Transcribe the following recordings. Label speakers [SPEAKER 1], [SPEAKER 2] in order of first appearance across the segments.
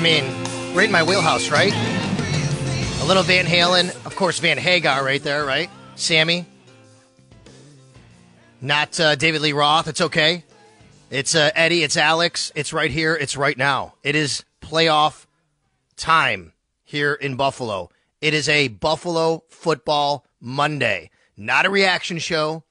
[SPEAKER 1] I mean, right in my wheelhouse, right? A little Van Halen, of course, Van Hagar right there, right? Sammy. Not uh, David Lee Roth. It's okay. It's uh, Eddie. It's Alex. It's right here. It's right now. It is playoff time here in Buffalo. It is a Buffalo football Monday, not a reaction show,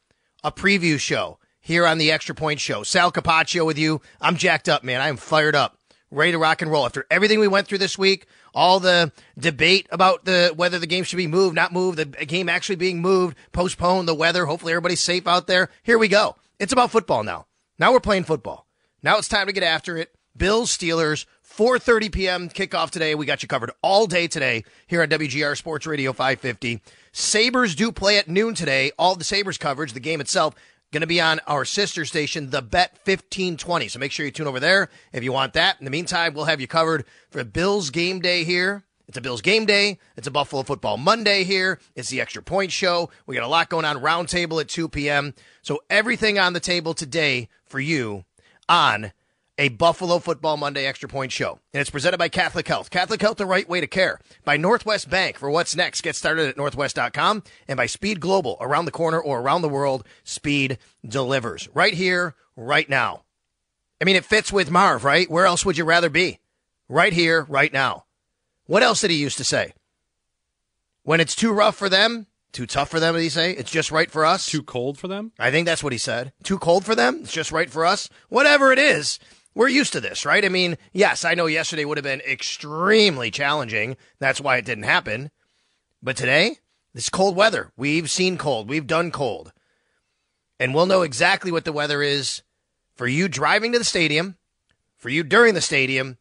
[SPEAKER 1] a preview show here on the Extra Point Show. Sal Capaccio with you. I'm jacked up, man. I am fired up ready to rock and roll. After everything we went through this week, all the debate about the whether the game should be moved, not moved, the game actually being moved, postponed, the weather. Hopefully everybody's safe out there. Here we go. It's about football now. Now we're playing football. Now it's time to get after it. Bills, Steelers, 4:30 p.m. kickoff today. We got you covered all day today here on WGR Sports Radio 550. Sabres do play at noon today. All the Sabres coverage, the game itself, going to be on our sister station, The Bet 1520. So make sure you tune over there if you want that. In the meantime, we'll have you covered for Bills game day here. It's a Bills game day. It's a Buffalo football Monday here. It's the extra point show. We got a lot going on roundtable at 2 p.m. So everything on the table today for you on a Buffalo Football Monday Extra Point Show. And it's presented by Catholic Health. Catholic Health, the right way to care. By Northwest Bank for what's next. Get started at northwest.com. And by Speed Global, around the corner or around the world, Speed delivers. Right here, right now. I mean, it fits with Marv, right? Where else would you rather be? Right here, right now. What else did he used to say? When it's too rough for them, too tough for them, did he say? It's just right for us.
[SPEAKER 2] Too cold for them?
[SPEAKER 1] I think that's what he said. Too cold for them? It's just right for us. Whatever it is, we're used to this, right? I mean, yes, I know yesterday would have been extremely challenging. That's why it didn't happen. But today, this cold weather. We've seen cold. We've done cold. And we'll know exactly what the weather is for you driving to the stadium, for you during the stadium,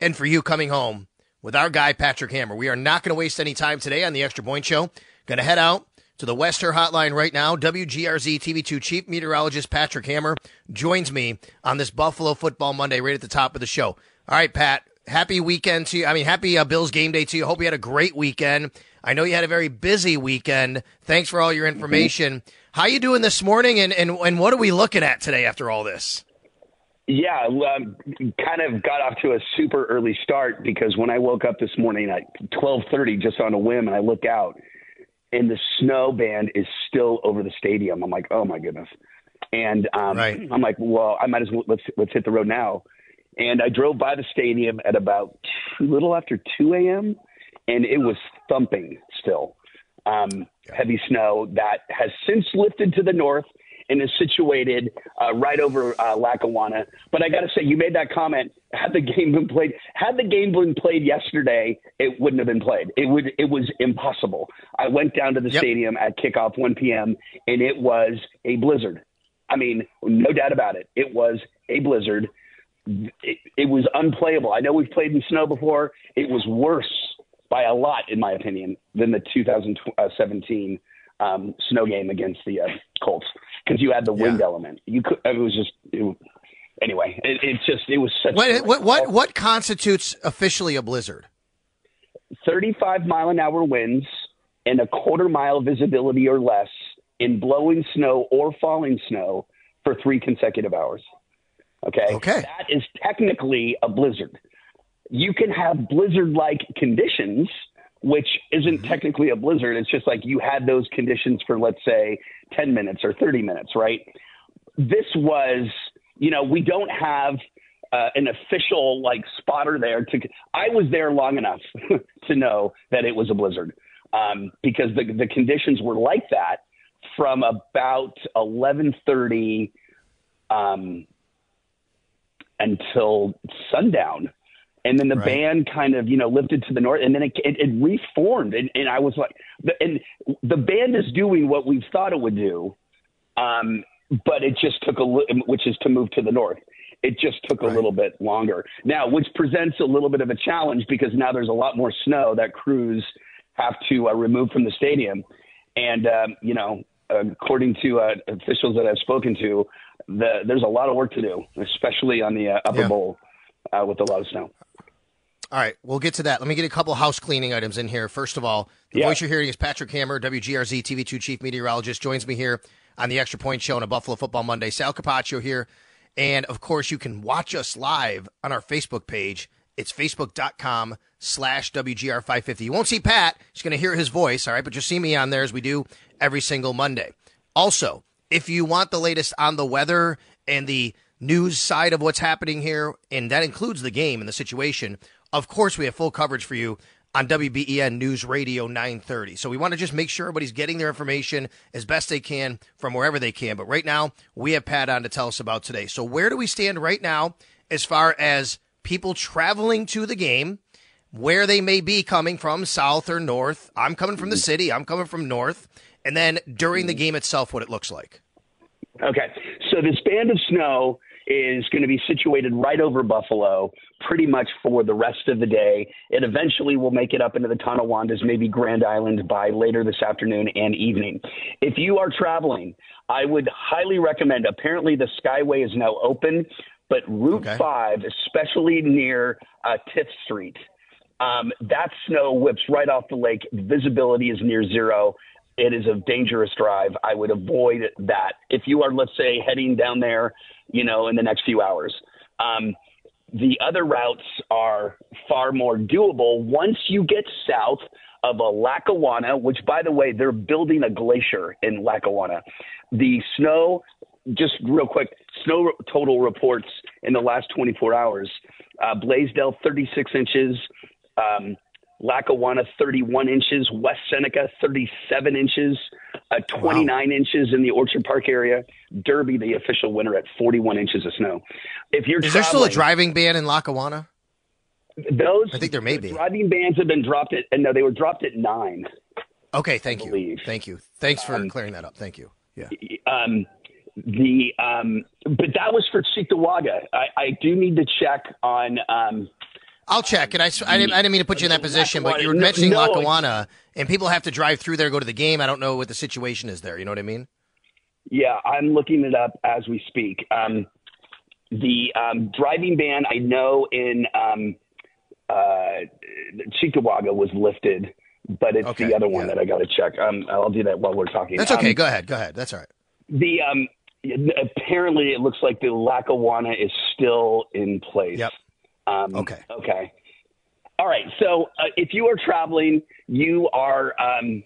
[SPEAKER 1] and for you coming home with our guy, Patrick Hammer. We are not going to waste any time today on the Extra Point Show. Going to head out to the Wester Hotline right now. WGRZ TV2 Chief Meteorologist Patrick Hammer joins me on this Buffalo Football Monday right at the top of the show. All right, Pat, happy weekend to you. I mean, happy uh, Bills game day to you. Hope you had a great weekend. I know you had a very busy weekend. Thanks for all your information. How you doing this morning, and, and, and what are we looking at today after all this?
[SPEAKER 3] Yeah, um, kind of got off to a super early start because when I woke up this morning at 12:30, just on a whim, and I look out, and the snow band is still over the stadium. I'm like, oh my goodness. And um, right. I'm like, well, I might as well let's let's hit the road now. And I drove by the stadium at about two, little after 2 a.m. and it was thumping still. Um, heavy snow that has since lifted to the north and is situated uh, right over uh, Lackawanna. But I got to say, you made that comment. Had the game been played, had the game been played yesterday, it wouldn't have been played. It would. It was impossible. I went down to the yep. stadium at kickoff 1 p.m. and it was a blizzard. I mean, no doubt about it. It was a blizzard. It, it was unplayable. I know we've played in snow before. It was worse by a lot, in my opinion, than the 2017 um, snow game against the uh, Colts because you had the wind
[SPEAKER 1] Yeah.
[SPEAKER 3] element. You could. It was just. It, anyway, it, it's just it was such.
[SPEAKER 1] What what what what constitutes officially a blizzard?
[SPEAKER 3] 35 mile an hour winds and a quarter mile visibility or less in blowing snow or falling snow for three consecutive hours. Okay.
[SPEAKER 1] Okay.
[SPEAKER 3] That is technically a blizzard. You can have blizzard like conditions, which isn't technically a blizzard. It's just like you had those conditions for, let's say, 10 minutes or 30 minutes, right? This was, you know, we don't have uh, an official like spotter there to. I was there long enough to know that it was a blizzard um, because the the conditions were like that from about eleven thirty um, until sundown. And then the
[SPEAKER 1] Right.
[SPEAKER 3] band kind of, you know, lifted to the north, and then it, it, it reformed. And, and I was like, and the band is doing what we thought it would do, um, but it just took a, li- which is to move to the north. It just took a
[SPEAKER 1] Right.
[SPEAKER 3] little bit longer now, which presents a little bit of a challenge because now there's a lot more snow that crews have to uh, remove from the stadium. And um, you know, according to uh, officials that I've spoken to, the, there's a lot of work to do, especially on the uh, upper
[SPEAKER 1] Yeah.
[SPEAKER 3] bowl uh, with a lot of snow.
[SPEAKER 1] All right, we'll get to that. Let me get a couple house cleaning items in here. First of all, the
[SPEAKER 3] Yeah.
[SPEAKER 1] voice you're hearing is Patrick Hammer, WGRZ TV2 chief meteorologist, joins me here on the Extra Point Show on a Buffalo Football Monday. Sal Capaccio here. And of course, you can watch us live on our Facebook page. It's facebook.com slash WGR550. You won't see Pat. You're going to hear his voice, all right? But you'll see me on there as we do every single Monday. Also, if you want the latest on the weather and the news side of what's happening here, and that includes the game and the situation, of course, we have full coverage for you on WBEN News Radio 930. So we want to just make sure everybody's getting their information as best they can from wherever they can. But right now, we have Pat on to tell us about today. So where do we stand right now as far as people traveling to the game? Where they may be coming from, south or north. I'm coming from the mm. city. I'm coming from north. And then during the mm. game itself, what it looks like.
[SPEAKER 3] Okay, so this band of snow is going to be situated right over Buffalo pretty much for the rest of the day. It eventually will make it up into the Tonawandas, maybe Grand Island by later this afternoon and evening. If you are traveling, I would highly recommend. Apparently, the Skyway is now open, but Route
[SPEAKER 1] Okay.
[SPEAKER 3] 5, especially near uh, Tifft Street, um, that snow whips right off the lake. Visibility is near zero. It is a dangerous drive. I would avoid that if you are, let's say, heading down there, you know, in the next few hours. Um, the other routes are far more doable once you get south of a Lackawanna, which, by the way, they're building a glacier in Lackawanna. The snow, just real quick, snow total reports in the last 24 hours. Uh, Blasdell, 36 inches. Um, Lackawanna, 31 inches. West Seneca, 37 inches. Uh, 29 inches in the Orchard Park area. Derby, the official winner, at 41 inches of snow. If you're
[SPEAKER 1] Is there still a driving ban in Lackawanna?
[SPEAKER 3] those
[SPEAKER 1] I think there may be.
[SPEAKER 3] driving bans have been dropped at and no, they were dropped at nine.
[SPEAKER 1] Okay, thank you. Thank you. Thanks for
[SPEAKER 3] Um,
[SPEAKER 1] clearing that up. Thank you. Yeah.
[SPEAKER 3] Um, the um, but that was for Cheektowaga. I, I do need to check on. Um,
[SPEAKER 1] I'll check. And I, I, didn't, I didn't mean to put you in that position, but you were mentioning
[SPEAKER 3] no.
[SPEAKER 1] Lackawanna, and people have to drive through there, go to the game. I don't know what the situation is there. You know what I mean?
[SPEAKER 3] yeah, I'm looking it up as we speak. Um, the um, driving ban I know in um, uh, Cheektowaga was lifted, but it's
[SPEAKER 1] Okay,
[SPEAKER 3] the other one
[SPEAKER 1] yeah.
[SPEAKER 3] that I got to check. Um, I'll do that while we're talking.
[SPEAKER 1] That's okay.
[SPEAKER 3] Um,
[SPEAKER 1] go ahead. Go ahead. That's all right.
[SPEAKER 3] The um, apparently it looks like the Lackawanna is still in place.
[SPEAKER 1] Yep.
[SPEAKER 3] Um,
[SPEAKER 1] Okay.
[SPEAKER 3] Okay. All right. So uh, if you are traveling, you are um,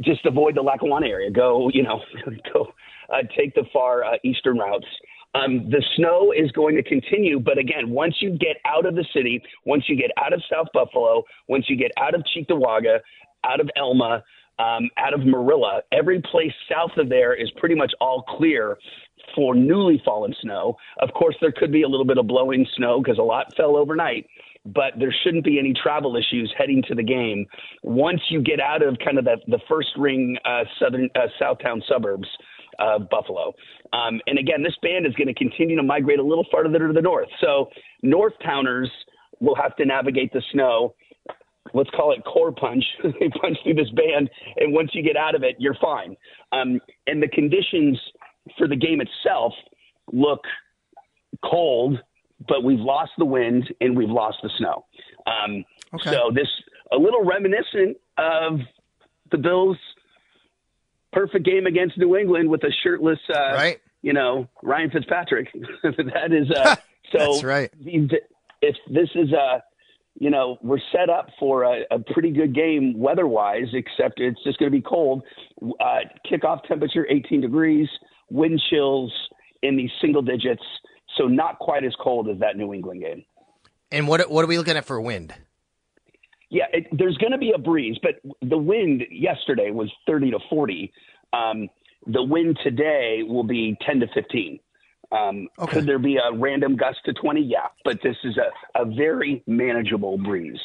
[SPEAKER 3] just avoid the Lackawanna area. Go, you know, go uh, take the far uh, eastern routes. Um, the snow is going to continue, but again, once you get out of the city, once you get out of South Buffalo, once you get out of Cheektowaga, out of Elma, um, out of Marilla, every place south of there is pretty much all clear for newly fallen snow. Of course, there could be a little bit of blowing snow because a lot fell overnight, but there shouldn't be any travel issues heading to the game. Once you get out of kind of the, the first ring uh, southern uh, Southtown suburbs of Buffalo. Um, and again, this band is going to continue to migrate a little farther to the north. So North Towners will have to navigate the snow let's call it core punch. they punch through this band, and once you get out of it, you're fine. Um, and the conditions for the game itself look cold, but we've lost the wind and we've lost the snow. Um,
[SPEAKER 1] Okay.
[SPEAKER 3] So this a little reminiscent of the Bills' perfect game against New England with a shirtless, uh,
[SPEAKER 1] Right.
[SPEAKER 3] you know, Ryan Fitzpatrick. that is uh, so.
[SPEAKER 1] That's right.
[SPEAKER 3] If this is a, you know, we're set up for a, a pretty good game weather-wise, except it's just going to be cold. Uh, kickoff temperature 18 degrees, wind chills in the single digits, so not quite as cold as that New England game.
[SPEAKER 1] And what what are we looking at for wind?
[SPEAKER 3] Yeah, it, there's going to be a breeze, but the wind yesterday was 30 to 40. Um, the wind today will be 10 to 15. Um,
[SPEAKER 1] Okay.
[SPEAKER 3] Could there be a random gust to 20? Yeah, but this is a, a very manageable breeze.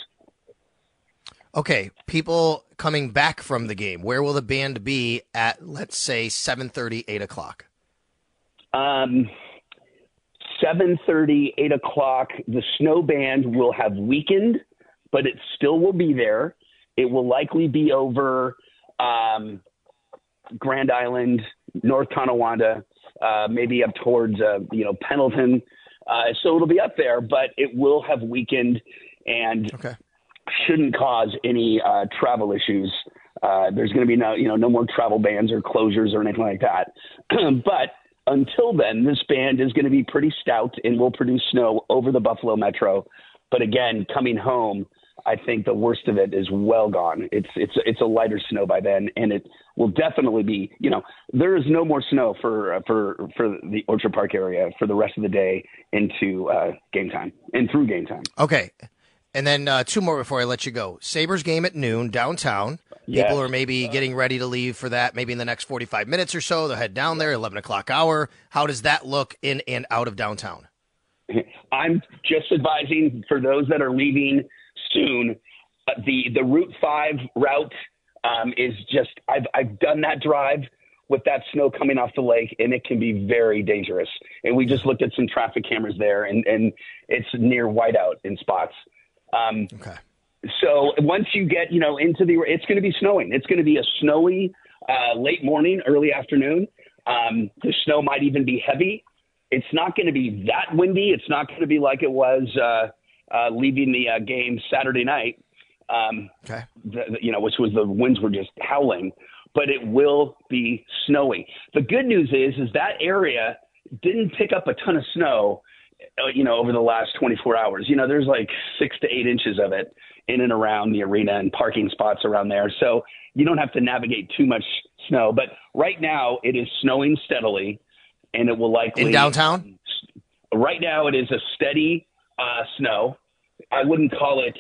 [SPEAKER 1] Okay, people coming back from the game. Where will the band be at? Let's say 7:30, 8 o'clock.
[SPEAKER 3] Um, 7.30, 8 o'clock, the snow band will have weakened, but it still will be there. It will likely be over um, Grand Island, North Tonawanda, uh, maybe up towards, uh, you know, Pendleton. Uh, so it'll be up there, but it will have weakened and
[SPEAKER 1] Okay.
[SPEAKER 3] shouldn't cause any uh, travel issues. Uh, there's going to be no, you know, no more travel bans or closures or anything like that. but until then, this band is going to be pretty stout and will produce snow over the Buffalo Metro. But again, coming home, I think the worst of it is well gone. It's it's it's a lighter snow by then, and it will definitely be. You know, there is no more snow for uh, for for the Orchard Park area for the rest of the day into uh, game time and through game time.
[SPEAKER 1] Okay. And then uh, two more before I let you go. Sabres game at noon downtown.
[SPEAKER 3] Yes.
[SPEAKER 1] People are maybe getting ready to leave for that, maybe in the next 45 minutes or so. They'll head down there, 11 o'clock hour. How does that look in and out of downtown?
[SPEAKER 3] I'm just advising for those that are leaving soon. Uh, the the Route Five route um, is just I've I've done that drive with that snow coming off the lake, and it can be very dangerous. And we just looked at some traffic cameras there, and and it's near whiteout in spots. Um,
[SPEAKER 1] Okay.
[SPEAKER 3] so once you get you know into the it's going to be snowing it's going to be a snowy uh, late morning early afternoon um, the snow might even be heavy it's not going to be that windy it's not going to be like it was uh, uh, leaving the uh, game saturday night um,
[SPEAKER 1] Okay.
[SPEAKER 3] the, the- you know which was the winds were just howling but it will be snowy the good news is is that area didn't pick up a ton of snow uh, you know, over the last 24 hours. You know, there's like six to eight inches of it in and around the arena and parking spots around there. So you don't have to navigate too much snow. But right now, it is snowing steadily, and it will likely
[SPEAKER 1] In downtown?
[SPEAKER 3] Right now, it is a steady uh, snow. I wouldn't call it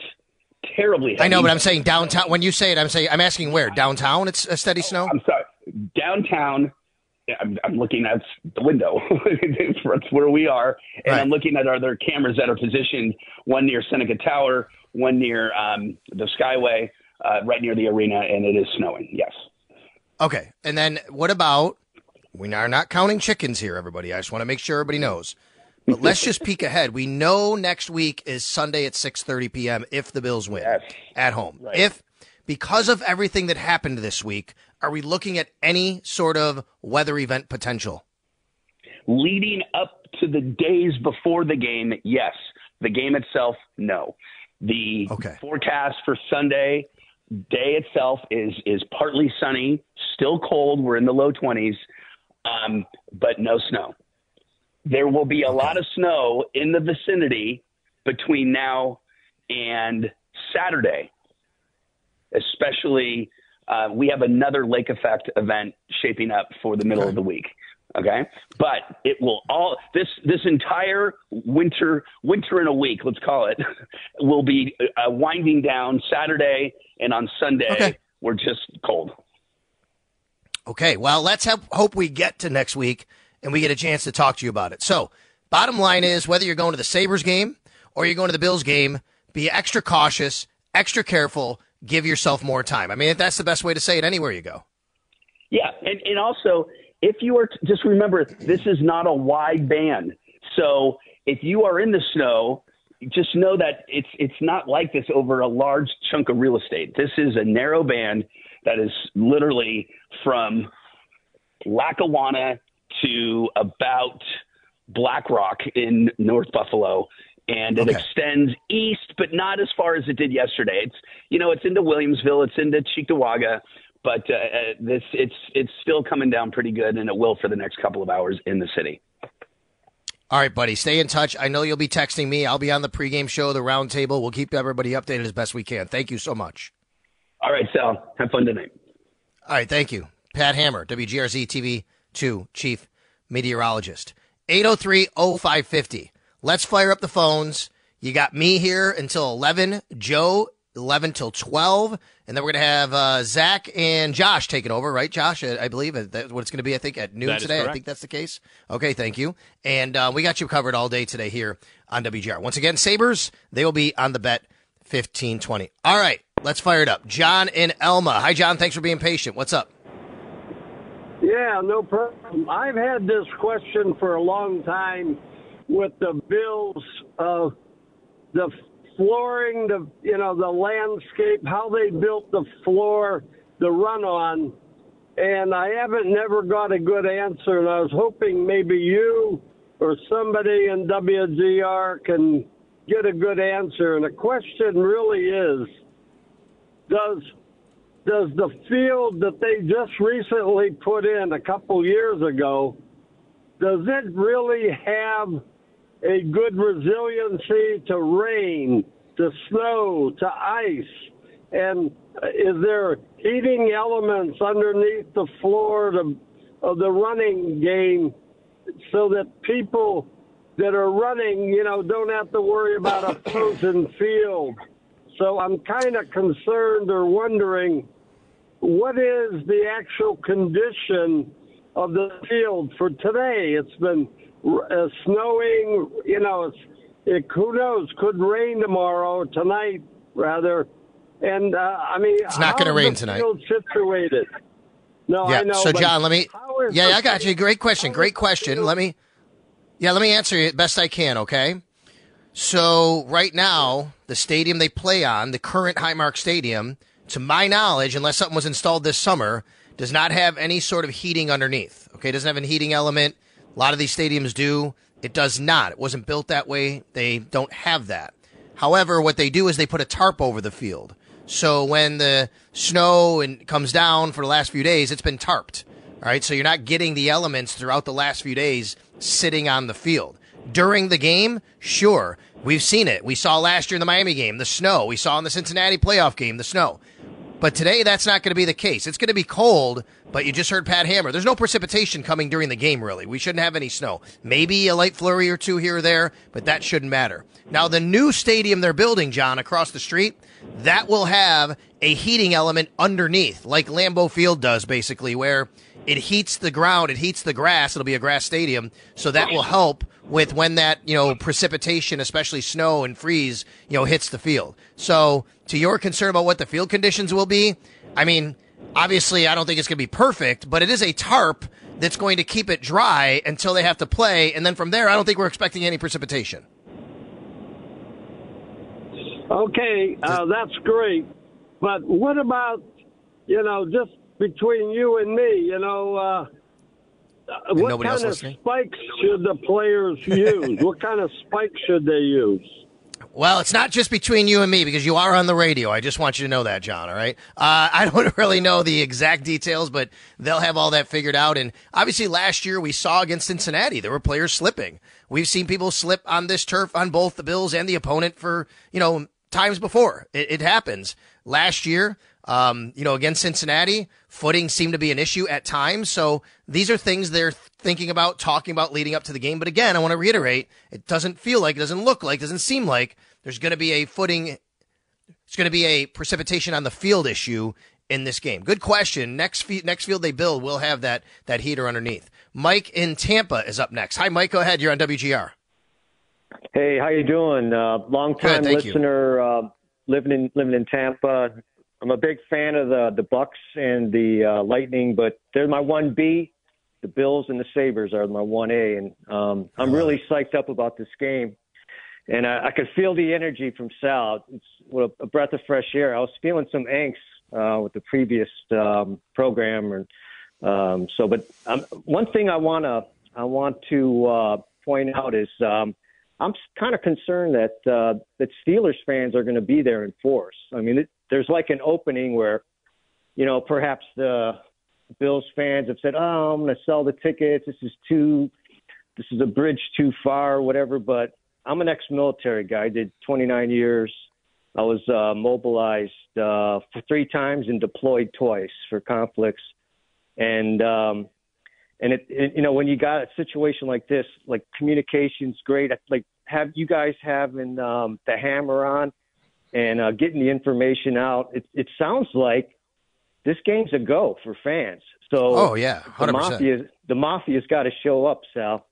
[SPEAKER 3] terribly. Heavy.
[SPEAKER 1] I know, but I'm saying downtown. When you say it, I'm saying I'm asking where downtown. It's a steady snow.
[SPEAKER 3] I'm sorry. Downtown, I'm, I'm looking at the window. That's where we are, and
[SPEAKER 1] Right.
[SPEAKER 3] I'm looking at other cameras that are positioned. One near Seneca Tower, one near um, the Skyway, uh, right near the arena, and it is snowing. Yes.
[SPEAKER 1] Okay. And then what about? We are not counting chickens here, everybody. I just want to make sure everybody knows. But let's just peek ahead. We know next week is Sunday at 6:30 p.m. if the Bills win
[SPEAKER 3] Yes.
[SPEAKER 1] at home.
[SPEAKER 3] Right.
[SPEAKER 1] If because of everything that happened this week, are we looking at any sort of weather event potential?
[SPEAKER 3] Leading up to the days before the game, yes. The game itself, no. The
[SPEAKER 1] Okay.
[SPEAKER 3] forecast for Sunday day itself is is partly sunny, still cold. We're in the low 20s, um, but no snow. There will be a lot of snow in the vicinity between now and Saturday, especially. Uh, we have another lake effect event shaping up for the middle of the week. Okay, but it will all this this entire winter winter in a week, let's call it, will be uh, winding down Saturday and on Sunday.
[SPEAKER 1] Okay.
[SPEAKER 3] We're just cold.
[SPEAKER 1] Okay, well, let's have, hope we get to next week and we get a chance to talk to you about it. So, bottom line is whether you're going to the Sabres game or you're going to the Bills game, be extra cautious, extra careful, give yourself more time. I mean, that's the best way to say it anywhere you go.
[SPEAKER 3] Yeah, and, and also if you are just remember this is not a wide band. So if you are in the snow, just know that it's it's not like this over a large chunk of real estate. This is a narrow band that is literally from Lackawanna to about Black Rock in North Buffalo. And it
[SPEAKER 1] Okay.
[SPEAKER 3] extends east, but not as far as it did yesterday. It's you know it's into Williamsville, it's into Cheektowaga, but uh, uh, this it's it's still coming down pretty good, and it will for the next couple of hours in the city.
[SPEAKER 1] All right, buddy. Stay in touch. I know you'll be texting me. I'll be on the pregame show, the roundtable. We'll keep everybody updated as best we can. Thank you so much.
[SPEAKER 3] All right, Sal, have fun tonight.
[SPEAKER 1] All right, thank you. Pat Hammer, WGRZ TV 2 Chief Meteorologist. 803-0550. Let's fire up the phones. You got me here until 11, Joe 11 till 12, and then we're going to have uh, Zach and Josh taking over, right, Josh? I, I believe that's what it's going to be, I think, at noon
[SPEAKER 2] That
[SPEAKER 1] today. I think that's the case. Okay, thank you. And uh, we got you covered all day today here on WGR. Once again, Sabres, they will be on the bet 1520. All right, let's fire it up. John and Elma. Hi, John. Thanks for being patient. What's up?
[SPEAKER 4] Yeah, no problem. I've had this question for a long time with the Bills, uh, the flooring, the you know the landscape, how they built the floor, the run on, and I haven't never got a good answer. And I was hoping maybe you or somebody in WGR can get a good answer. And the question really is, does does the field that they just recently put in a couple years ago does it really have a good resiliency to rain to snow to ice? And is there heating elements underneath the floor to, of the running game so that people that are running you know don't have to worry about a frozen field so i'm kind of concerned or wondering what is the actual condition of the field for today? It's been uh, snowing, you know, it's, it, who knows, could rain tomorrow, tonight, rather. And, uh, I mean,
[SPEAKER 1] It's not gonna
[SPEAKER 4] is
[SPEAKER 1] rain tonight.
[SPEAKER 4] Situated? No,
[SPEAKER 1] yeah.
[SPEAKER 4] I know.
[SPEAKER 1] so, John, let me.
[SPEAKER 4] is
[SPEAKER 1] Yeah, I got you. Great question. Great question. Let me. Yeah, let me answer it best I can. Okay. So right now, the stadium they play on, the current Highmark Stadium, to my knowledge, unless something was installed this summer, does not have any sort of heating underneath. Okay, it doesn't have a heating element. A lot of these stadiums do. It does not. It wasn't built that way. They don't have that. However, what they do is they put a tarp over the field. So when the snow and comes down for the last few days, it's been tarped. All right, so you're not getting the elements throughout the last few days sitting on the field. During the game, sure, we've seen it. We saw last year in the Miami game, the snow. We saw in the Cincinnati playoff game, the snow. But today, that's not going to be the case. It's going to be cold, but you just heard Pat Hammer. There's no precipitation coming during the game, really. We shouldn't have any snow. Maybe a light flurry or two here or there, but that shouldn't matter. Now, the new stadium they're building, John, across the street, that will have a heating element underneath, like Lambeau Field does, basically, where it heats the ground, it heats the grass. It'll be a grass stadium, so that will help with when that you know precipitation, especially snow and freeze, you know, hits the field. So, to your concern about what the field conditions will be, I mean, obviously, I don't think it's going to be perfect, but it is a tarp that's going to keep it dry until they have to play, and then from there, I don't think we're expecting any precipitation.
[SPEAKER 4] Okay, uh, that's great. But what about, you know, just between you and me, you know, uh, what kind of
[SPEAKER 1] listening?
[SPEAKER 4] spikes should the players use? what kind of spikes should they use?
[SPEAKER 1] Well, it's not just between you and me because you are on the radio. I just want you to know that, John. All right. Uh, I don't really know the exact details, but they'll have all that figured out. And obviously, last year we saw against Cincinnati there were players slipping. We've seen people slip on this turf on both the Bills and the opponent for you know times before. It, it happens. Last year, um, you know, against Cincinnati, footing seemed to be an issue at times. So these are things they're thinking about, talking about leading up to the game. But again, I want to reiterate, it doesn't feel like, it doesn't look like, doesn't seem like there's going to be a footing, it's going to be a precipitation on the field issue in this game. Good question. Next, fe- next field they build will have that, that heater underneath. Mike in Tampa is up next. Hi, Mike. Go ahead. You're on WGR.
[SPEAKER 5] Hey, how you doing? Uh, long time
[SPEAKER 1] Good, thank you.
[SPEAKER 5] listener, uh, living in living in Tampa. I'm a big fan of the the Bucks and the uh, Lightning, but they're my one B. The Bills and the Sabres are my one A, and um, I'm really psyched up about this game. and I, I could feel the energy from Sal. It's what a, a breath of fresh air. I was feeling some angst uh, with the previous um, program, and um, so. But um, one thing I want to I want to uh, point out is um, I'm kind of concerned that uh, that Steelers fans are going to be there in force. I mean, it, there's like an opening where, you know, perhaps the Bills fans have said, "Oh, I'm going to sell the tickets. This is too, this is a bridge too far, whatever." But I'm an ex-military guy. I did 29 years. I was uh, mobilized uh, for three times and deployed twice for conflicts, and um, and it, you know when you got a situation like this, like communication's great. Like have you guys having um, the hammer on and uh, getting the information out. It, it sounds like this game's a go for fans. So
[SPEAKER 1] oh yeah, 100%.
[SPEAKER 5] the mafia the mafia's got to show up, Sal.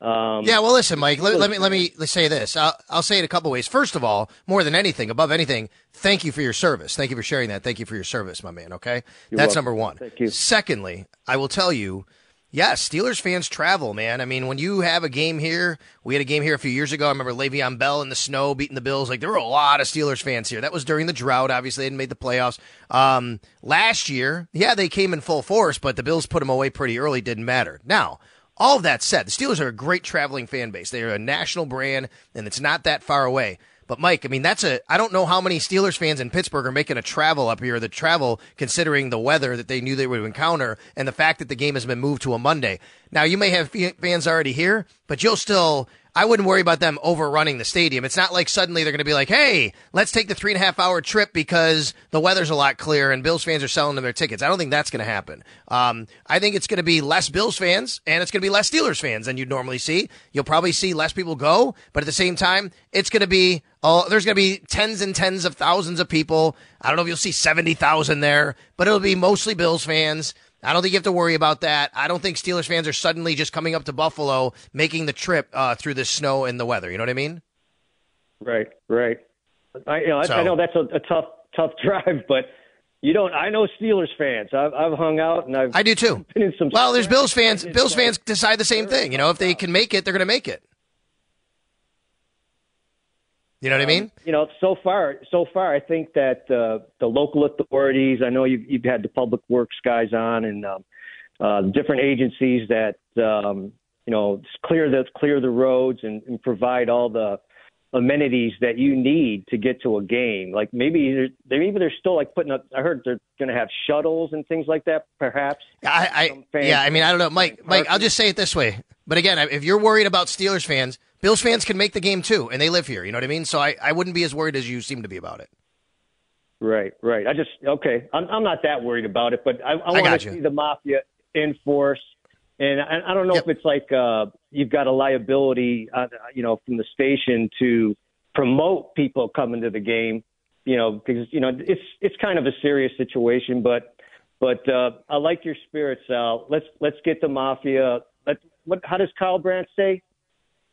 [SPEAKER 5] Um,
[SPEAKER 1] yeah, well, listen, Mike. Let, let me let me say this. I'll, I'll say it a couple ways. First of all, more than anything, above anything, thank you for your service. Thank you for sharing that. Thank you for your service, my man. Okay,
[SPEAKER 5] You're
[SPEAKER 1] that's
[SPEAKER 5] welcome.
[SPEAKER 1] number one.
[SPEAKER 5] Thank you.
[SPEAKER 1] Secondly, I will tell you Yes, Steelers fans travel, man. I mean, when you have a game here, we had a game here a few years ago. I remember Le'Veon Bell in the snow beating the Bills. Like there were a lot of Steelers fans here. That was during the drought. Obviously, they hadn't made the playoffs. Um, last year, yeah, they came in full force, but the Bills put them away pretty early. Didn't matter. Now, all of that said, the Steelers are a great traveling fan base. They are a national brand, and it's not that far away. But Mike, I mean, that's a I don't know how many Steelers fans in Pittsburgh are making a travel up here. The travel, considering the weather that they knew they would encounter, and the fact that the game has been moved to a Monday. Now you may have fans already here, but you'll still I wouldn't worry about them overrunning the stadium. It's not like suddenly they're going to be like, hey, let's take the three and a half hour trip because the weather's a lot clearer and Bills fans are selling them their tickets. I don't think that's going to happen. Um, I think it's going to be less Bills fans and it's going to be less Steelers fans than you'd normally see. You'll probably see less people go, but at the same time, it's going to be, oh, there's going to be tens and tens of thousands of people. I don't know if you'll see 70,000 there, but it'll be mostly Bills fans. I don't think you have to worry about that. I don't think Steelers fans are suddenly just coming up to Buffalo, making the trip uh, through the snow and the weather. You know what I mean?
[SPEAKER 5] Right, right. I, you know,
[SPEAKER 1] So-
[SPEAKER 5] I, I know that's a, a tough, tough drive, but you don't. I know Steelers fans. I've, I've hung out and I've
[SPEAKER 1] I do too.
[SPEAKER 5] been in some.
[SPEAKER 1] Well, there's Bills fans. Bills fans decide the same thing. You know, if they can make it, they're going to make it. You know what I mean?
[SPEAKER 5] you know, so far, so far, I think that uh, the local authorities. I know you've, you've had the public works guys on and um, uh, different agencies that um, you know clear the clear the roads and, and provide all the amenities that you need to get to a game. Like maybe they're, they maybe they're still like putting up. I heard they're going to have shuttles and things like that. Perhaps.
[SPEAKER 1] I, I yeah. I mean, I don't know, Mike. Mike, I'll just say it this way. But again, if you're worried about Steelers fans, Bills fans can make the game too, and they live here. You know what I mean? So I, I wouldn't be as worried as you seem to be about it.
[SPEAKER 5] Right, right. I just okay. I'm I'm not that worried about it, but I, I want
[SPEAKER 1] got
[SPEAKER 5] to see the mafia in force. And I, I don't know
[SPEAKER 1] Yep.
[SPEAKER 5] if it's like uh, you've got a liability, uh, you know, from the station to promote people coming to the game, you know, because you know it's it's kind of a serious situation. But but uh, I like your spirit, Sal. Let's let's get the mafia. Let what? How does Kyle Brandt say?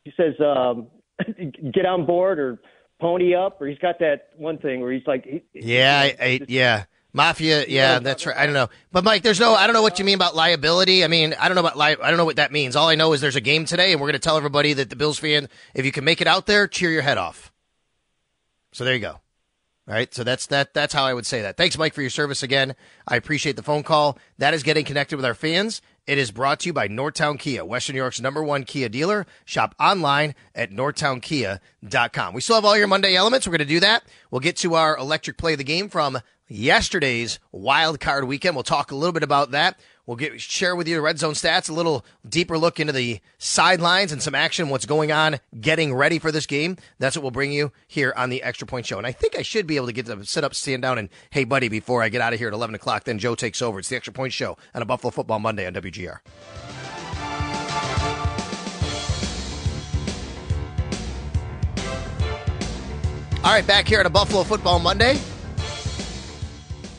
[SPEAKER 5] He says, um, "Get on board" or "pony up," or he's got that one thing where he's like, he,
[SPEAKER 1] Yeah, I, I, yeah. Mafia, yeah, that's right. I don't know, but Mike, there's no. I don't know what you mean about liability. I mean, I don't know about li- I don't know what that means. All I know is there's a game today, and we're going to tell everybody that the Bills fan, if you can make it out there, cheer your head off. So there you go. All right, so that's that. That's how I would say that. Thanks, Mike, for your service again. I appreciate the phone call. That is getting connected with our fans. It is brought to you by Northtown Kia, Western New York's number one Kia dealer. Shop online at northtownkia.com. We still have all your Monday elements. We're going to do that. We'll get to our electric play of the game from yesterday's wild card weekend. We'll talk a little bit about that. We'll get share with you the red zone stats, a little deeper look into the sidelines and some action, what's going on, getting ready for this game. That's what we'll bring you here on the Extra Point Show. And I think I should be able to get to sit up, stand down, and hey, buddy, before I get out of here at 11 o'clock. Then Joe takes over. It's the Extra Point Show on a Buffalo Football Monday on WGR. All right, back here at a Buffalo Football Monday.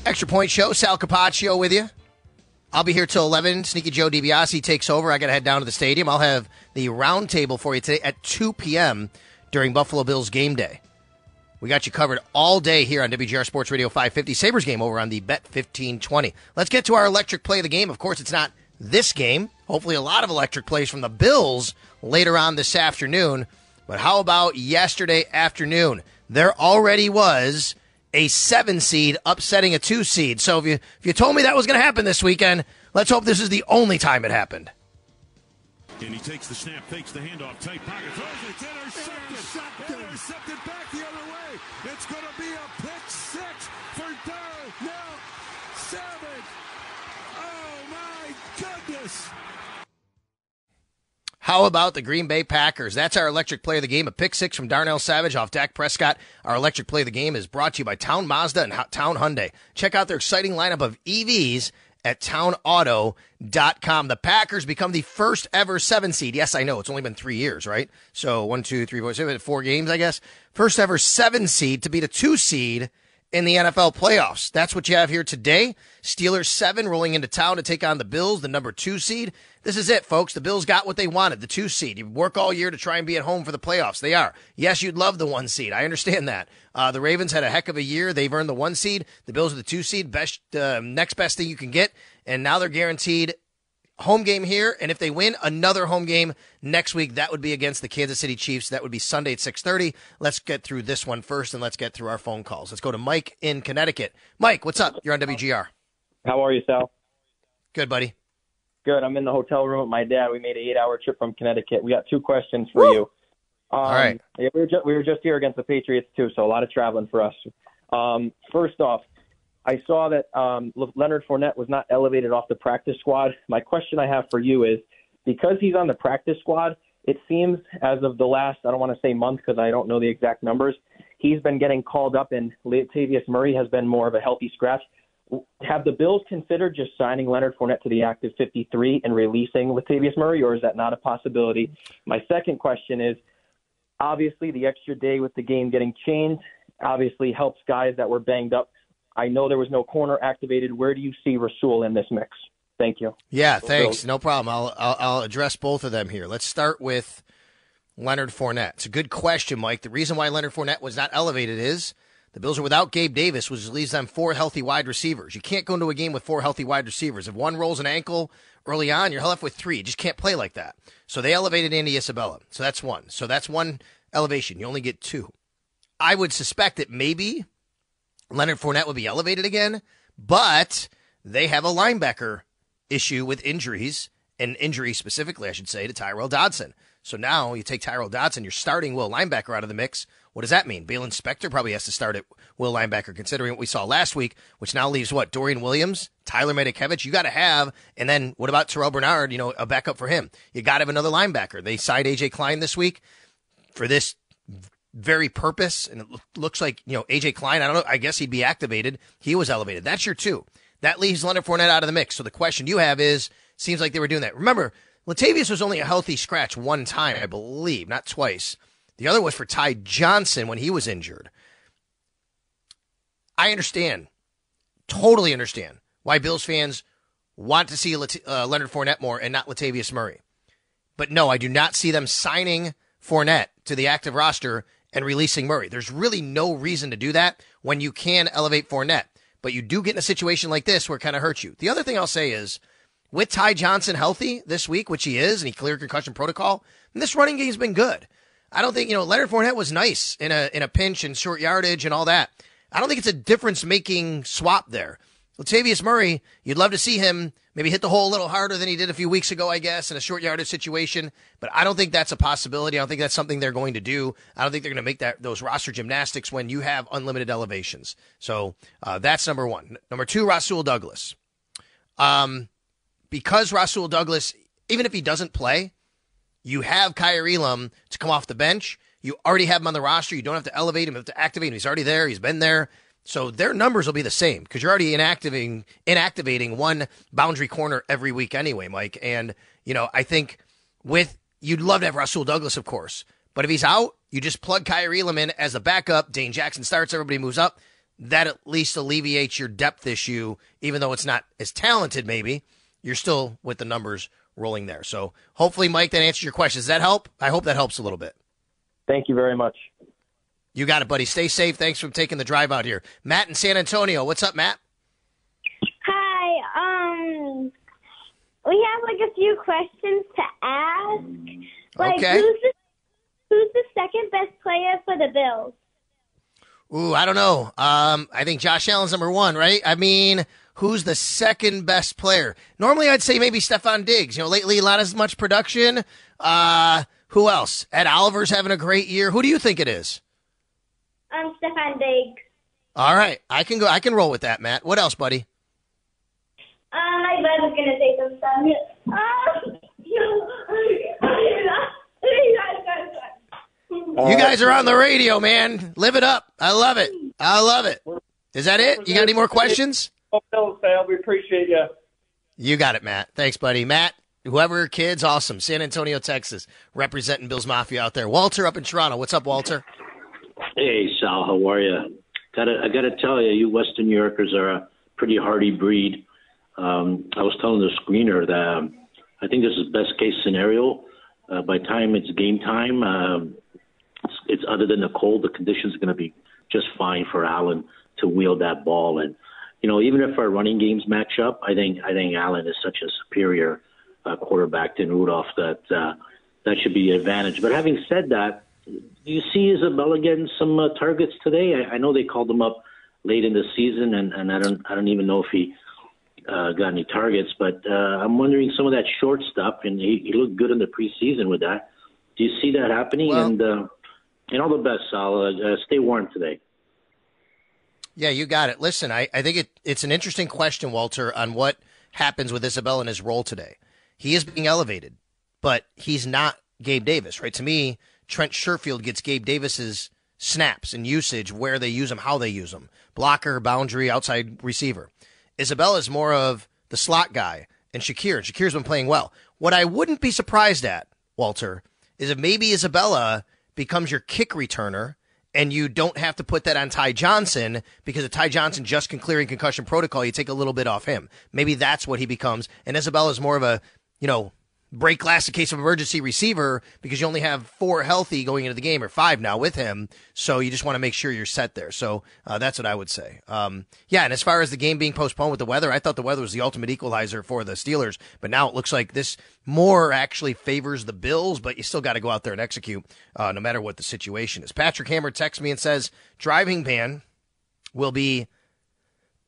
[SPEAKER 1] Extra Point Show, Sal Capaccio with you. I'll be here till 11. Sneaky Joe DiBiase takes over. I got to head down to the stadium. I'll have the roundtable for you today at 2 p.m. during Buffalo Bills game day. We got you covered all day here on WGR Sports Radio 550. Sabres game over on the Bet 1520. Let's get to our electric play of the game. Of course, it's not this game. Hopefully, a lot of electric plays from the Bills later on this afternoon. But how about yesterday afternoon? There already was a seven seed upsetting a two seed. So if you if you told me that was going to happen this weekend, let's hope this is the only time it happened.
[SPEAKER 2] And he takes the snap, fakes the handoff, tight pocket, throws it, it's intercepted. Intercepted. Intercepted back the other way. It's going to be a pick six for Darnell Savage. Oh my goodness.
[SPEAKER 1] How about the Green Bay Packers? That's our electric play of the game. A pick six from Darnell Savage off Dak Prescott. Our electric play of the game is brought to you by Town Mazda and Town Hyundai. Check out their exciting lineup of EVs at townauto.com. The Packers become the first ever seven seed. Yes, I know it's only been three years, right? So one, two, three, four, seven, four games, I guess. First ever seven seed to beat a two seed in the NFL playoffs. That's what you have here today. Steelers seven rolling into town to take on the Bills, the number two seed. This is it, folks. The Bills got what they wanted, the two seed. You work all year to try and be at home for the playoffs. They are. Yes, you'd love the one seed. I understand that. Uh, the Ravens had a heck of a year. They've earned the one seed. The Bills are the two seed. Best, uh, next best thing you can get. And now they're guaranteed home game here, and if they win another home game next week, that would be against the Kansas City Chiefs. That would be Sunday at six thirty. Let's get through this one first, and let's get through our phone calls. Let's go to Mike in Connecticut. Mike, what's up? You're on WGR.
[SPEAKER 6] How are you, Sal?
[SPEAKER 1] Good, buddy.
[SPEAKER 6] Good. I'm in the hotel room with my dad. We made an eight-hour trip from Connecticut. We got two questions for Woo! you.
[SPEAKER 1] Um, All right.
[SPEAKER 6] Yeah, we were just we were just here against the Patriots too, so a lot of traveling for us. Um, first off, I saw that um, Leonard Fournette was not elevated off the practice squad. My question I have for you is because he's on the practice squad, it seems as of the last, I don't want to say month because I don't know the exact numbers, he's been getting called up and Latavius Murray has been more of a healthy scratch. Have the Bills considered just signing Leonard Fournette to the active 53 and releasing Latavius Murray, or is that not a possibility? My second question is obviously the extra day with the game getting changed obviously helps guys that were banged up I know there was no corner activated. Where do you see Rasul in this mix? Thank you.
[SPEAKER 1] Yeah, thanks. No problem. I'll, I'll, I'll address both of them here. Let's start with Leonard Fournette. It's a good question, Mike. The reason why Leonard Fournette was not elevated is the Bills are without Gabe Davis, which leaves them four healthy wide receivers. You can't go into a game with four healthy wide receivers. If one rolls an ankle early on, you're left with three. You just can't play like that. So they elevated Andy Isabella. So that's one. So that's one elevation. You only get two. I would suspect that maybe Leonard Fournette would be elevated again, but they have a linebacker issue with injuries, and injury specifically, I should say, to Tyrel Dodson. So now you take Tyrel Dodson, you're starting Will linebacker out of the mix. What does that mean? Baylon Spector probably has to start at Will linebacker, considering what we saw last week, which now leaves what? Dorian Williams, Tyler Matakevich. You got to have, and then what about Terrel Bernard? You know, a backup for him. You got to have another linebacker. They signed AJ Klein this week for this very purpose, and it looks like you know AJ Klein. I don't know. I guess he'd be activated. He was elevated. That's your two. That leaves Leonard Fournette out of the mix. So the question you have is, seems like they were doing that. Remember, Latavius was only a healthy scratch one time, I believe, not twice. The other was for Ty Johnson when he was injured. I understand, totally understand why Bills fans want to see uh, Leonard Fournette more and not Latavius Murray. But no, I do not see them signing Fournette to the active roster and releasing Murray. There's really no reason to do that when you can elevate Fournette. But you do get in a situation like this where it kind of hurts you. The other thing I'll say is with Ty Johnson healthy this week, which he is, and he cleared concussion protocol, this running game's been good. I don't think, you know, Leonard Fournette was nice in a in a pinch and short yardage and all that. I don't think it's a difference making swap there. Latavius Murray, you'd love to see him maybe hit the hole a little harder than he did a few weeks ago, I guess, in a short yardage situation. But I don't think that's a possibility. I don't think that's something they're going to do. I don't think they're going to make that those roster gymnastics when you have unlimited elevations. So uh, that's number one. Number two, Rasul Douglas. Um, because Rasul Douglas, even if he doesn't play, you have Kaiir Elam to come off the bench. You already have him on the roster. You don't have to elevate him. You have to activate him. He's already there. He's been there. So their numbers will be the same because you're already inactivating inactivating one boundary corner every week anyway, Mike. And you know, I think with you'd love to have Rasul Douglas, of course, but if he's out, you just plug Kaiir Elam as a backup. Dane Jackson starts, everybody moves up. That at least alleviates your depth issue, even though it's not as talented. Maybe you're still with the numbers rolling there. So hopefully, Mike, that answers your question. Does that help? I hope that helps a little bit.
[SPEAKER 6] Thank you very much.
[SPEAKER 1] You got it, buddy. Stay safe. Thanks for taking the drive out here. Matt in San Antonio. What's up, Matt?
[SPEAKER 7] Hi. Um, we have like a few questions to ask. Like,
[SPEAKER 1] okay.
[SPEAKER 7] Who's the, who's the for the Bills?
[SPEAKER 1] Ooh, I don't know. Um, I think Josh Allen's number one, right? I mean, who's the second best player? Normally, I'd say maybe Stefon Diggs. You know, lately, not as much production. Uh, who else? Ed Oliver's having a great year. Who do you think it is?
[SPEAKER 7] Um, Stefon Diggs.
[SPEAKER 1] All right, I can go. I can roll with that, Matt. What else, buddy?
[SPEAKER 7] Um, I was gonna say some stuff. Um,
[SPEAKER 1] You guys are on the radio, man. Live it up. I love it. I love it. Is that it? You got any more questions?
[SPEAKER 8] Oh, no, Sal. We appreciate you.
[SPEAKER 1] You got it, Matt. Thanks, buddy. Matt, whoever kids, awesome. San Antonio, Texas, representing Bills Mafia out there. Walter up in Toronto. What's up, Walter?
[SPEAKER 9] Hey Sal, how are you? Got I got to tell you, you Western New Yorkers are a pretty hardy breed. Um, I was telling the screener that um, I think this is best case scenario. Uh, by time it's game time, um, it's, it's other than the cold, the conditions are going to be just fine for Allen to wield that ball. And you know, even if our running games match up, I think I think Allen is such a superior uh, quarterback than Rudolph that uh, that should be an advantage. But having said that, do you see Isabella getting some uh, targets today? I, I know they called him up late in the season, and, and I don't I don't even know if he uh, got any targets. But uh, I'm wondering some of that short stuff, and he, he looked good in the preseason with that. Do you see that happening?
[SPEAKER 1] Well-
[SPEAKER 9] and uh, and all the best, Sal. Uh, uh, stay warm today.
[SPEAKER 1] Yeah, you got it. Listen, I, I think it, it's an interesting question, Walter, on what happens with Isabella in his role today. He is being elevated, but he's not Gabe Davis, right? To me, Trent Sherfield gets Gabe Davis's snaps and usage, where they use him, how they use him. Blocker, boundary, outside receiver. Isabella is more of the slot guy and Shakir. Shakir's been playing well. What I wouldn't be surprised at, Walter, is if maybe Isabella becomes your kick returner and you don't have to put that on Ty Johnson because if Ty Johnson just can clearing concussion protocol, you take a little bit off him. Maybe that's what he becomes. And Isabella is more of a, you know, break glass in case of emergency receiver because you only have four healthy going into the game or five now with him. So you just want to make sure you're set there. So uh, that's what I would say. Um, yeah. And as far as the game being postponed with the weather, I thought the weather was the ultimate equalizer for the Steelers, but now it looks like this more actually favors the Bills, but you still got to go out there and execute uh, no matter what the situation is. Patrick Hammer texts me and says driving ban will be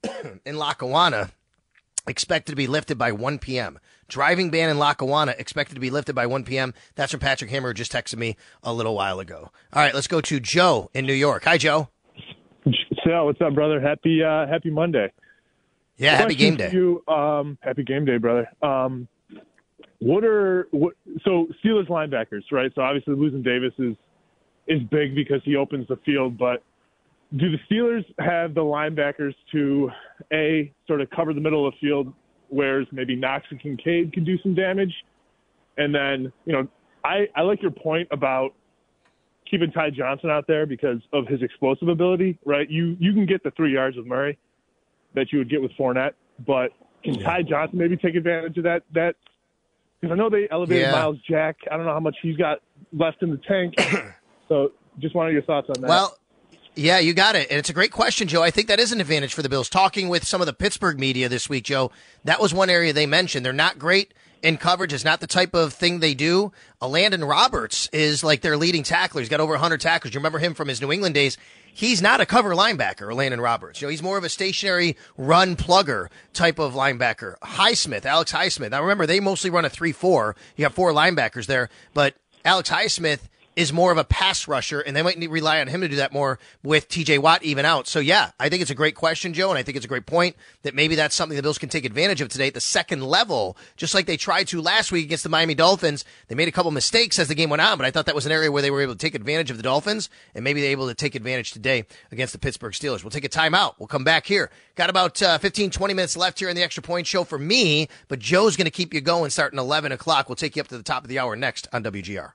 [SPEAKER 1] in Lackawanna expected to be lifted by 1 p.m. Driving ban in Lackawanna expected to be lifted by 1 p.m. That's from Patrick Hammer, who just texted me a little while ago. All right, let's go to Joe in New York. Hi, Joe.
[SPEAKER 10] Sal, what's up, brother? Happy uh, Happy Monday.
[SPEAKER 1] Yeah, happy game day.
[SPEAKER 10] You, um, happy game day, brother. Um, what are what? So Steelers linebackers, right? So obviously losing Davis is is big because he opens the field. But do the Steelers have the linebackers to a sort of cover the middle of the field, whereas maybe Knox and Kincaid can do some damage? And then you know, I I like your point about keeping Ty Johnson out there because of his explosive ability, right? You you can get the three yards with Murray that you would get with Fournette, but can Ty Johnson maybe take advantage of that? That because I know they elevated
[SPEAKER 1] Yeah.
[SPEAKER 10] Myles Jack. I don't know how much he's got left in the tank. so just wanted your thoughts on that.
[SPEAKER 1] Well, yeah, you got it. And it's a great question, Joe. I think that is an advantage for the Bills. Talking with some of the Pittsburgh media this week, Joe, that was one area they mentioned. They're not great in coverage. It's not the type of thing they do. Uh, Elandon Roberts is like their leading tackler. He's got over 100 tackles. You remember him from his New England days. He's not a cover linebacker, Elandon Roberts. You know, he's more of a stationary run plugger type of linebacker. Highsmith, Alex Highsmith. Now remember, they mostly run a 3-4. You have four linebackers there, but Alex Highsmith is more of a pass rusher, and they might rely on him to do that more with TJ Watt even out. So, yeah, I think it's a great question, Joe, and I think it's a great point that maybe that's something the Bills can take advantage of today at the second level, just like they tried to last week against the Miami Dolphins. They made a couple mistakes as the game went on, but I thought that was an area where they were able to take advantage of the Dolphins, and maybe they're able to take advantage today against the Pittsburgh Steelers. We'll take a timeout. We'll come back here. Got about uh, 15, 20 minutes left here in the extra point show for me, but Joe's going to keep you going starting 11 o'clock. We'll take you up to the top of the hour next on WGR.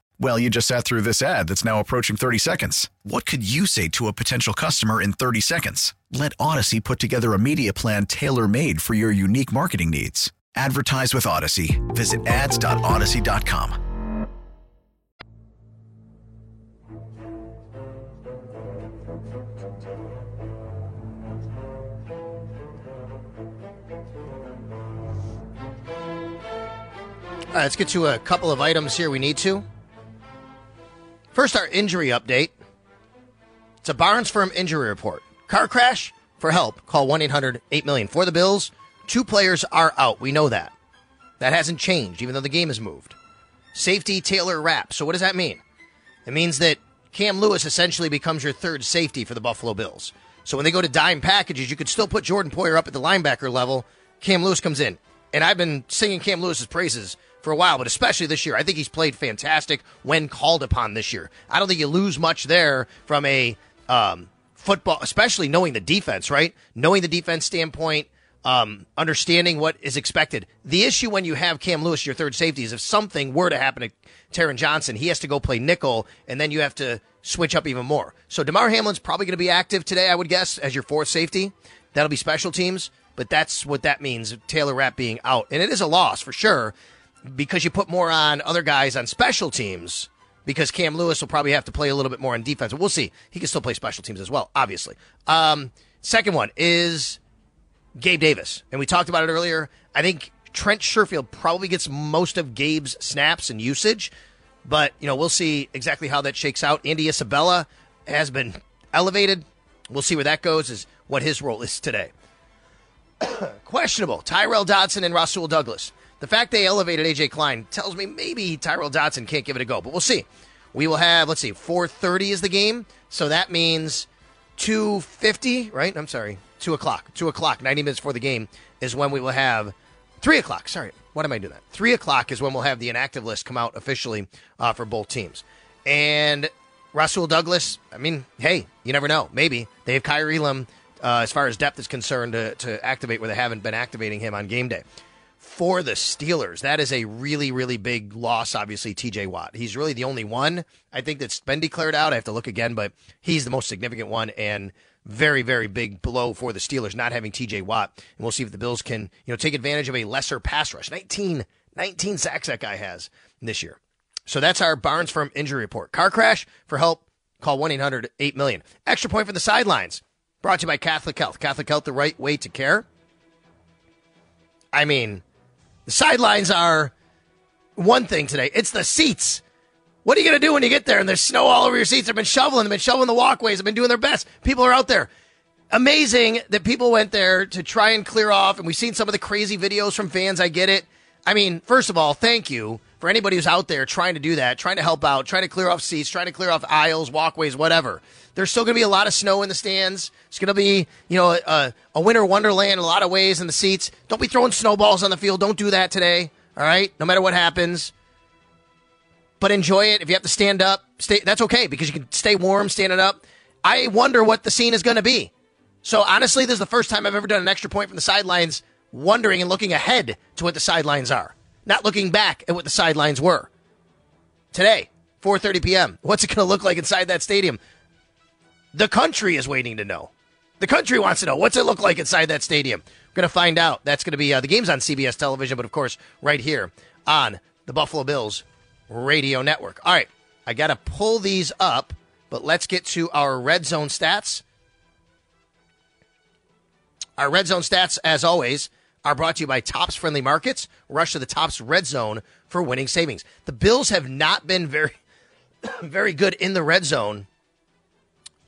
[SPEAKER 11] Well, you just sat through this ad that's now approaching 30 seconds. What could you say to a potential customer in 30 seconds? Let Odyssey put together a media plan tailor made for your unique marketing needs. Advertise with Odyssey. Visit ads.odyssey.com.
[SPEAKER 1] All right, let's get to a couple of items here we need to. First, our injury update. It's a Barnes Firm injury report. Car crash? For help, call 1 800 8 million. For the Bills, two players are out. We know that. That hasn't changed, even though the game has moved. Safety Taylor Rapp. So, what does that mean? It means that Cam Lewis essentially becomes your third safety for the Buffalo Bills. So, when they go to dime packages, you could still put Jordan Poyer up at the linebacker level. Cam Lewis comes in. And I've been singing Cam Lewis's praises for a while, but especially this year. I think he's played fantastic when called upon this year. I don't think you lose much there from a um, football, especially knowing the defense, right? Knowing the defense standpoint, um, understanding what is expected. The issue when you have Cam Lewis, your third safety, is if something were to happen to Taron Johnson, he has to go play nickel, and then you have to switch up even more. So Damar Hamlin's probably going to be active today, I would guess, as your fourth safety. That'll be special teams, but that's what that means. Taylor Rapp being out, and it is a loss for sure because you put more on other guys on special teams because Cam Lewis will probably have to play a little bit more on defense. We'll see. He can still play special teams as well, obviously. Um, second one is Gabe Davis. And we talked about it earlier. I think Trent Sherfield probably gets most of Gabe's snaps and usage. But, you know, we'll see exactly how that shakes out. Andy Isabella has been elevated. We'll see where that goes, is what his role is today. Questionable. Tyrel Dodson and Rasul Douglas. The fact they elevated AJ Klein tells me maybe Tyrel Dodson can't give it a go, but we'll see. We will have, let's see, 4.30 is the game, so that means 2.50, right? I'm sorry, 2 o'clock. 2 o'clock, 90 minutes before the game is when we will have, 3 o'clock, sorry, what am I doing that? 3 o'clock is when we'll have the inactive list come out officially uh, for both teams. And Rasul Douglas, I mean, hey, you never know. Maybe. They have Kaiir Elam, uh, as far as depth is concerned, to, to activate where they haven't been activating him on game day for the Steelers. That is a really, really big loss, obviously, TJ Watt. He's really the only one, I think, that's been declared out. I have to look again, but he's the most significant one and very, very big blow for the Steelers not having TJ Watt. And we'll see if the Bills can, you know, take advantage of a lesser pass rush. 19, 19 sacks that guy has this year. So that's our Barnes Firm injury report. Car crash for help. Call 1 800 8 million. Extra point for the sidelines. Brought to you by Catholic Health. Catholic Health, the right way to care. I mean, the sidelines are one thing today. It's the seats. What are you going to do when you get there and there's snow all over your seats? They've been shoveling. They've been shoveling the walkways. They've been doing their best. People are out there. Amazing that people went there to try and clear off. And we've seen some of the crazy videos from fans. I get it. I mean, first of all, thank you for anybody who's out there trying to do that, trying to help out, trying to clear off seats, trying to clear off aisles, walkways, whatever. There's still going to be a lot of snow in the stands. It's going to be, you know, a, a winter wonderland a lot of ways in the seats. Don't be throwing snowballs on the field. Don't do that today. All right? No matter what happens. But enjoy it. If you have to stand up, stay that's okay because you can stay warm standing up. I wonder what the scene is going to be. So honestly, this is the first time I've ever done an extra point from the sidelines wondering and looking ahead to what the sidelines are, not looking back at what the sidelines were. Today, 4:30 p.m. What's it going to look like inside that stadium? The country is waiting to know. The country wants to know what's it look like inside that stadium. We're going to find out. That's going to be uh, the game's on CBS television, but of course, right here on the Buffalo Bills radio network. All right, I got to pull these up, but let's get to our red zone stats. Our red zone stats, as always, are brought to you by Tops Friendly Markets. Rush to the Tops Red Zone for winning savings. The Bills have not been very, very good in the red zone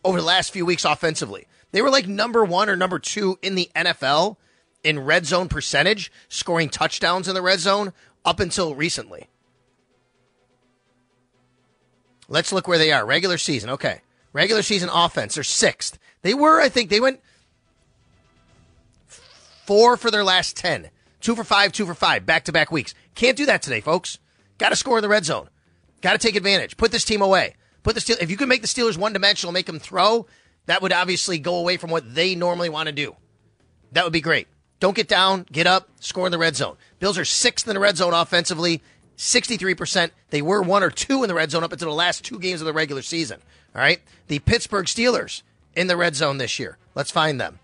[SPEAKER 1] over the last few weeks offensively. They were like number one or number two in the NFL in red zone percentage, scoring touchdowns in the red zone up until recently. Let's look where they are. Regular season, okay. Regular season offense, they're sixth. They were, I think, they went four for their last 10. Two for five, two for five, back to back weeks. Can't do that today, folks. Got to score in the red zone. Got to take advantage. Put this team away. Put the. If you could make the Steelers one dimensional, make them throw, that would obviously go away from what they normally want to do. That would be great. Don't get down, get up, score in the red zone. Bills are sixth in the red zone offensively, 63%. They were one or two in the red zone up until the last two games of the regular season. All right. The Pittsburgh Steelers in the red zone this year. Let's find them.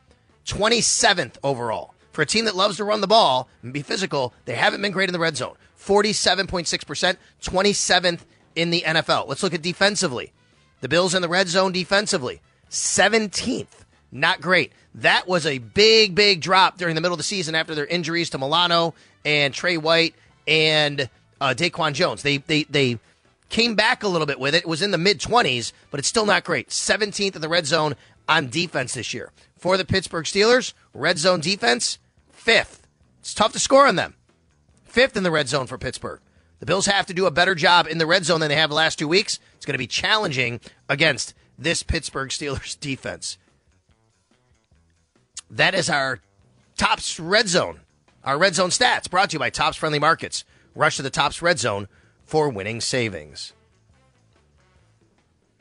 [SPEAKER 1] 27th overall. For a team that loves to run the ball and be physical, they haven't been great in the red zone. 47.6%, 27th in the NFL. Let's look at defensively. The Bills in the red zone defensively, 17th. Not great. That was a big, big drop during the middle of the season after their injuries to Milano and Tre White and uh, DaQuan Jones. They, they, they came back a little bit with it. It was in the mid 20s, but it's still not great. 17th in the red zone on defense this year. For the Pittsburgh Steelers, red zone defense, fifth. It's tough to score on them. Fifth in the red zone for Pittsburgh. The Bills have to do a better job in the red zone than they have the last two weeks. It's going to be challenging against this Pittsburgh Steelers defense. That is our Tops Red Zone. Our Red Zone stats brought to you by Tops Friendly Markets. Rush to the Tops Red Zone for winning savings.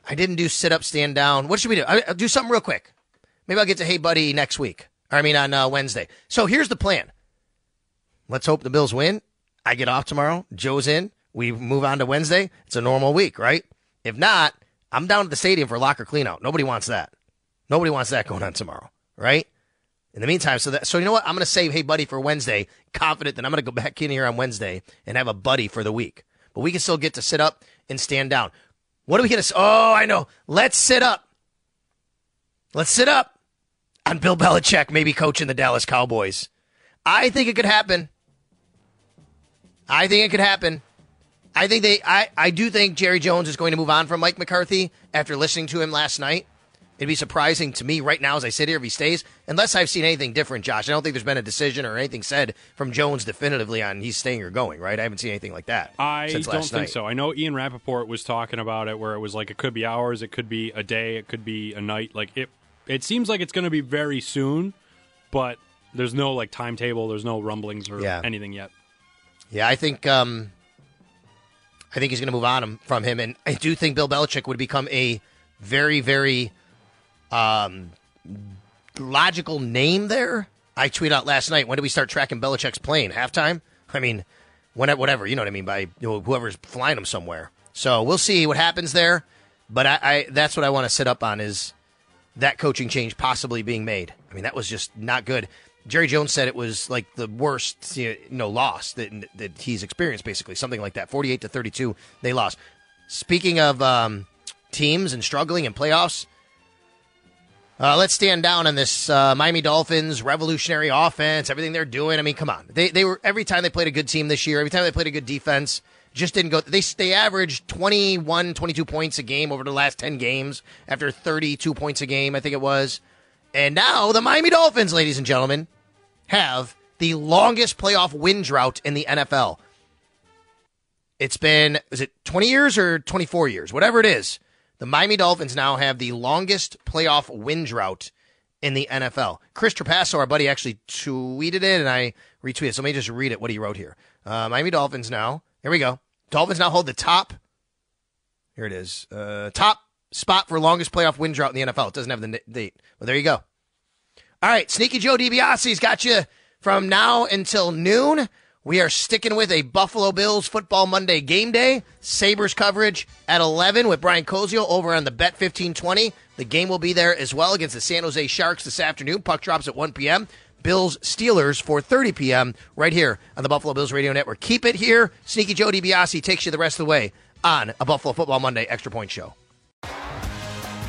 [SPEAKER 1] I didn't do sit up, stand down. What should we do? I'll do something real quick. Maybe I'll get to Hey Buddy next week. I mean, on uh, Wednesday. So here's the plan. Let's hope the Bills win. I get off tomorrow. Joe's in. We move on to Wednesday. It's a normal week, right? If not, I'm down at the stadium for locker cleanout. Nobody wants that. Nobody wants that going on tomorrow, right? In the meantime, so that so you know what? I'm going to save Hey Buddy for Wednesday, confident that I'm going to go back in here on Wednesday and have a buddy for the week. But we can still get to sit up and stand down. What are we going to? Oh, I know. Let's sit up. Let's sit up on Bill Belichick, maybe coaching the Dallas Cowboys. I think it could happen. I think it could happen. I think they. I, I do think Jerry Jones is going to move on from Mike McCarthy after listening to him last night. It'd be surprising to me right now as I sit here if he stays, unless I've seen anything different, Josh. I don't think there's been a decision or anything said from Jones definitively on he's staying or going, right? I haven't seen anything like that.
[SPEAKER 12] I
[SPEAKER 1] since
[SPEAKER 12] don't think
[SPEAKER 1] night.
[SPEAKER 12] so. I know Ian Rapoport was talking about it where it was like it could be hours, it could be a day, it could be a night. Like it it seems like it's gonna be very soon, but there's no like timetable, there's no rumblings or
[SPEAKER 1] Yeah.
[SPEAKER 12] anything yet.
[SPEAKER 1] Yeah, I think um, I think he's going to move on from him, and I do think Bill Belichick would become a very, very um, logical name there. I tweeted out last night. When do we start tracking Belichick's plane? Halftime? I mean, when whatever you know what I mean by you know, whoever's flying him somewhere. So we'll see what happens there. But I, I that's what I want to sit up on is that coaching change possibly being made. I mean, that was just not good. Jerry Jones said it was like the worst, you know, loss that that he's experienced, basically something like that. Forty-eight to thirty-two, they lost. Speaking of um, teams and struggling and playoffs, uh, let's stand down on this uh, Miami Dolphins revolutionary offense. Everything they're doing. I mean, come on. They they were every time they played a good team this year. Every time they played a good defense, just didn't go. They they averaged 21, 22 points a game over the last ten games. After thirty-two points a game, I think it was. And now the Miami Dolphins, ladies and gentlemen, have the longest playoff win drought in the NFL. It's been, is it 20 years or 24 years? Whatever it is. The Miami Dolphins now have the longest playoff win drought in the NFL. Chris Trapasso, our buddy, actually tweeted it and I retweeted. So let me just read it, what he wrote here. Uh, Miami Dolphins now, here we go. Dolphins now hold the top, here it is, uh, top spot for longest playoff win drought in the NFL. It doesn't have the date. Well, there you go. All right, Sneaky Joe DiBiase's got you from now until noon. We are sticking with a Buffalo Bills Football Monday game day. Sabres coverage at 11 with Brian Koziol over on the Bet 1520. The game will be there as well against the San Jose Sharks this afternoon. Puck drops at 1 p.m. Bills Steelers for 30 p.m. right here on the Buffalo Bills Radio Network. Keep it here. Sneaky Joe DiBiase takes you the rest of the way on a Buffalo Football Monday Extra Point Show.